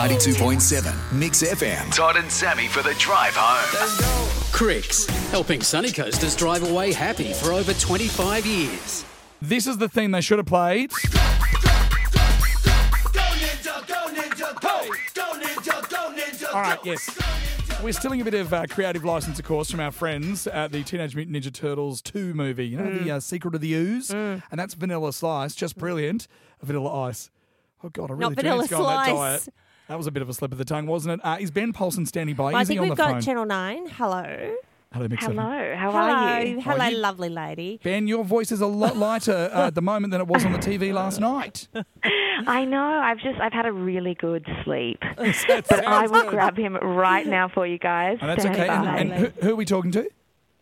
92.7 Mix FM. Todd and Sammy for the drive home. Cricks, helping Sunny Coasters drive away happy for over 25 years. This is the theme they should have played. All right, yes. We're stealing a bit of uh, creative license, of course, from our friends at the Teenage Mutant Ninja Turtles 2 movie. You know, Mm. the uh, Secret of the Ooze? And that's Vanilla Slice, just brilliant. Vanilla Ice. Oh, God, I really Not do Vanilla need to go on that diet. That was a bit of a slip of the tongue, wasn't it? Uh, is Ben Polson standing by? Well, I is he think on we've the got phone? Channel 9. Hello. Hello, Mix Hello, how Hello. are you? Hello, you? lovely lady. Ben, your voice is a lot lighter uh, at the moment than it was on the TV last night. I know. I've just I've had a really good sleep, but I will good. grab him right now for you guys. Oh, that's Stand okay. And, by. and who, who are we talking to?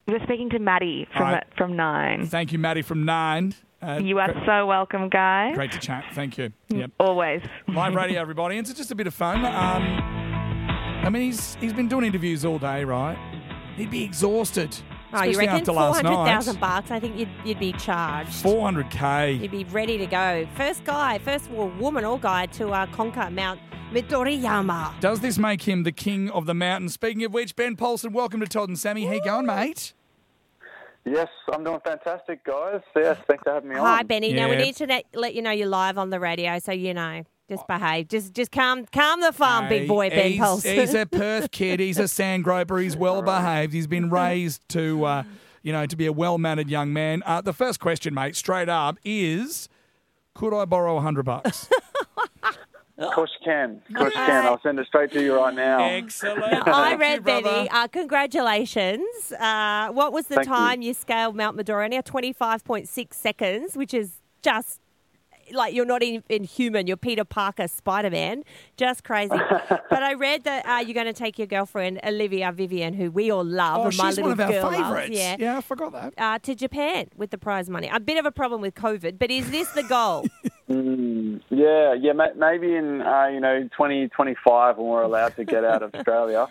We're speaking to Maddie from All right. from Nine. Thank you, Maddie from Nine. Uh, You are great, so welcome, guys. great to chat. Thank you. Yep. Always. Live radio, everybody. It's just a bit of fun. Um, I mean, he's he's been doing interviews all day, right? He'd be exhausted. Oh, you reckon? after last night. 400,000 bucks. I think you'd, you'd be charged. 400k. You'd be ready to go. First guy, first well, woman or guy to uh, conquer Mount Midoriyama. Does this make him the king of the mountain? Speaking of which, Ben Polson, welcome to Todd and Sammy. How you going, mate? Yes, I'm doing fantastic, guys. Yes, thanks for having me on. Hi, on. Benny. Now we Yeah. need to let, let you know you're live on the radio, so you know. Just behave. Just just calm calm the farm, big Hey, boy Ben he's, Polson. He's a Perth kid. He's a sand groper. He's well behaved. He's been raised to, uh, you know, to be a well mannered young man. Uh, the first question, mate, straight up, is: Could I borrow a hundred bucks? Of course you can. Of course you can. I'll send it straight to you right now. Excellent. I Thank you, read, brother. Benny. Uh, congratulations. Uh, what was the Thank time you. scaled Mount Medora? Now 25.6 seconds, which is just like you're not even human. You're Peter Parker, Spider Man. Just crazy. but I read that uh, you're going to take your girlfriend, Olivia Vivian, who we all love. Oh, and my she's little one of our girl loves, favourites. Yeah. yeah, I forgot that. Uh, to Japan with the prize money. A bit of a problem with COVID, but is this the goal? Yeah, yeah. ma- Maybe in uh, you know 2025 when we're allowed to get out of Australia.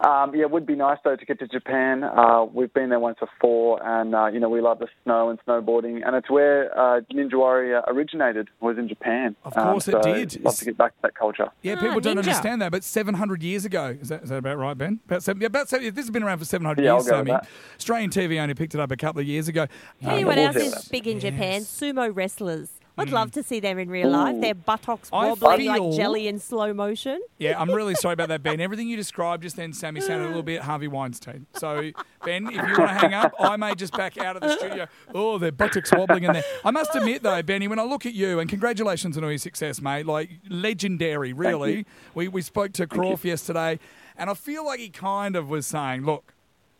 Um, yeah, it would be nice though to get to Japan. Uh, we've been there once before, and uh, you know we love the snow and snowboarding, and it's where uh, Ninja Warrior originated. Was in Japan. Of Um, course it did. Love to get back to that culture. Yeah, Ah, people don't ninja. understand that, but 700 years ago, is that, is that about right, Ben? About seven, yeah, about seven, this has been around for 700 Yeah, I'll years, go with Sammy. that. Australian TV only picked it up a couple of years ago. Tell you Um, what else do is big in Japan? Sumo wrestlers. Mm. I'd love to see them in real life. Their buttocks I wobbling feel- like jelly in slow motion. Yeah, I'm really sorry about that, Ben. Everything you described just then, Sammy, sounded a little bit Harvey Weinstein. So, Ben, if you want to hang up, I may just back out of the studio. Oh, their buttocks wobbling in there. I must admit, though, Benny, when I look at you, and congratulations on all your success, mate, like legendary, really. We, we spoke to Croft yesterday, and I feel like he kind of was saying, look,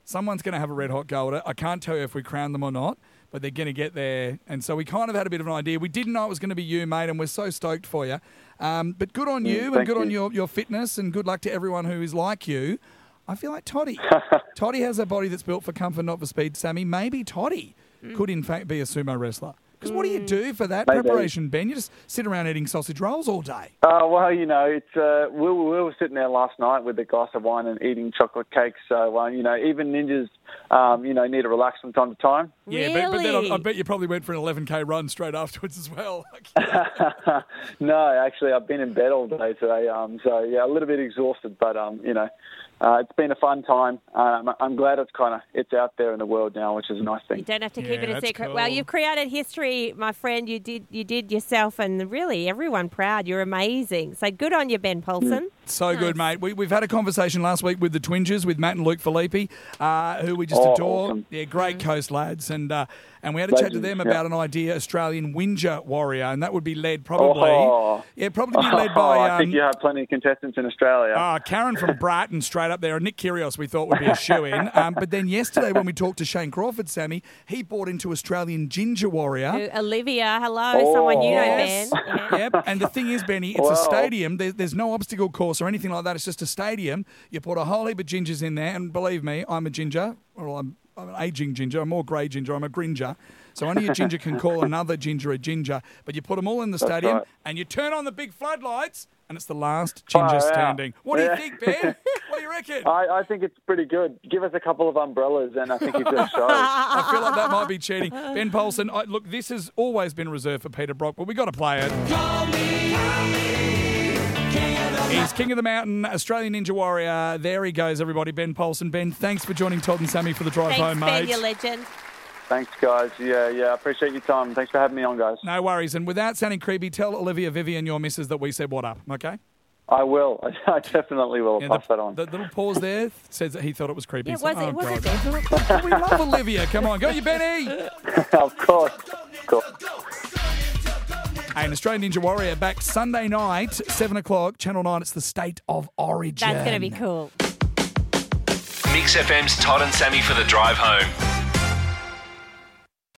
someone's going to have a red hot go at it. I can't tell you if we crown them or not, but they're going to get there. And so we kind of had a bit of an idea. We didn't know it was going to be you, mate, and we're so stoked for you. Um, but good on you and thank good on your, your fitness and good luck to everyone who is like you. I feel like Toddy. Toddy has a body that's built for comfort, not for speed, Sammy. Maybe Toddy could, in fact, be a sumo wrestler. Because what do you do for that Maybe. preparation, Ben? You just sit around eating sausage rolls all day. Uh, well, you know, it's uh, we, were- we were sitting there last night with a glass of wine and eating chocolate cakes. So, uh, you know, even ninjas, um, you know, need to relax from time to time. Yeah, but, but then I, I bet you probably went for an 11k run straight afterwards as well. no, actually, I've been in bed all day today. Um, so yeah, a little bit exhausted, but um, you know, uh, it's been a fun time. Um, I'm glad it's kind of it's out there in the world now, which is a nice thing. You don't have to keep Yeah, it a that's secret. Well, you've created history, my friend. You did you did yourself and really everyone proud. You're amazing. So good on you, Ben Polson. So good, mate. We, we've had a conversation last week with the Twingers, with Matt and Luke Filippi, uh, who we just Oh, adore. awesome. Yeah, great coast lads, and uh, and we had a chat to Legends, them yeah. about an idea, Australian Winja Warrior, and that would be led probably, Oh. yeah, probably be led by. Oh, I Um, think you have plenty of contestants in Australia. Ah, Karen from Brighton, straight up there, and Nick Kyrgios we thought would be a shoe in. Um, but then yesterday when we talked to Shane Crawford, Sammy, he bought into Australian Ginger Warrior. Who- Olivia, hello, someone you know, Yes. Ben. Yeah. Yep. And the thing is, Benny, it's a stadium. There, there's no obstacle course or anything like that. It's just a stadium. You put a whole heap of gingers in there, and believe me, I'm a ginger. Well, I'm, I'm an aging ginger. I'm more grey ginger. I'm a gringer. So only a ginger can call another ginger a ginger. But you put them all in the stadium, right. and you turn on the big floodlights, and it's the last ginger Far out. standing. What do you think, Ben? what do you reckon? I, I think it's pretty good. Give us a couple of umbrellas, and I think it's a show. I feel like that might be cheating. Ben Polson, I, look, this has always been reserved for Peter Brock, but we've got to play it. He's King of the Mountain, Australian Ninja Warrior. There he goes, everybody. Ben Polson. Ben, thanks for joining Todd and Sammy for the drive Thanks, home, Ben, mate. you legend. Thanks, guys. Yeah, yeah. I appreciate your time. Thanks for having me on, guys. No worries. And without sounding creepy, tell Olivia Vivian, your missus, that we said what up, okay? I will. I definitely will. Yeah, Pass the, that on. the little pause there says that he thought it was creepy. Yeah, So- was it? oh, Was it, God. Ben? we love Olivia. Come on, go you, Benny. of course. Of course. Hey, an Australian Ninja Warrior back Sunday night, 7 o'clock, Channel 9. It's the State of Origin. That's going to be cool. Mix FM's Todd and Sammy for the drive home.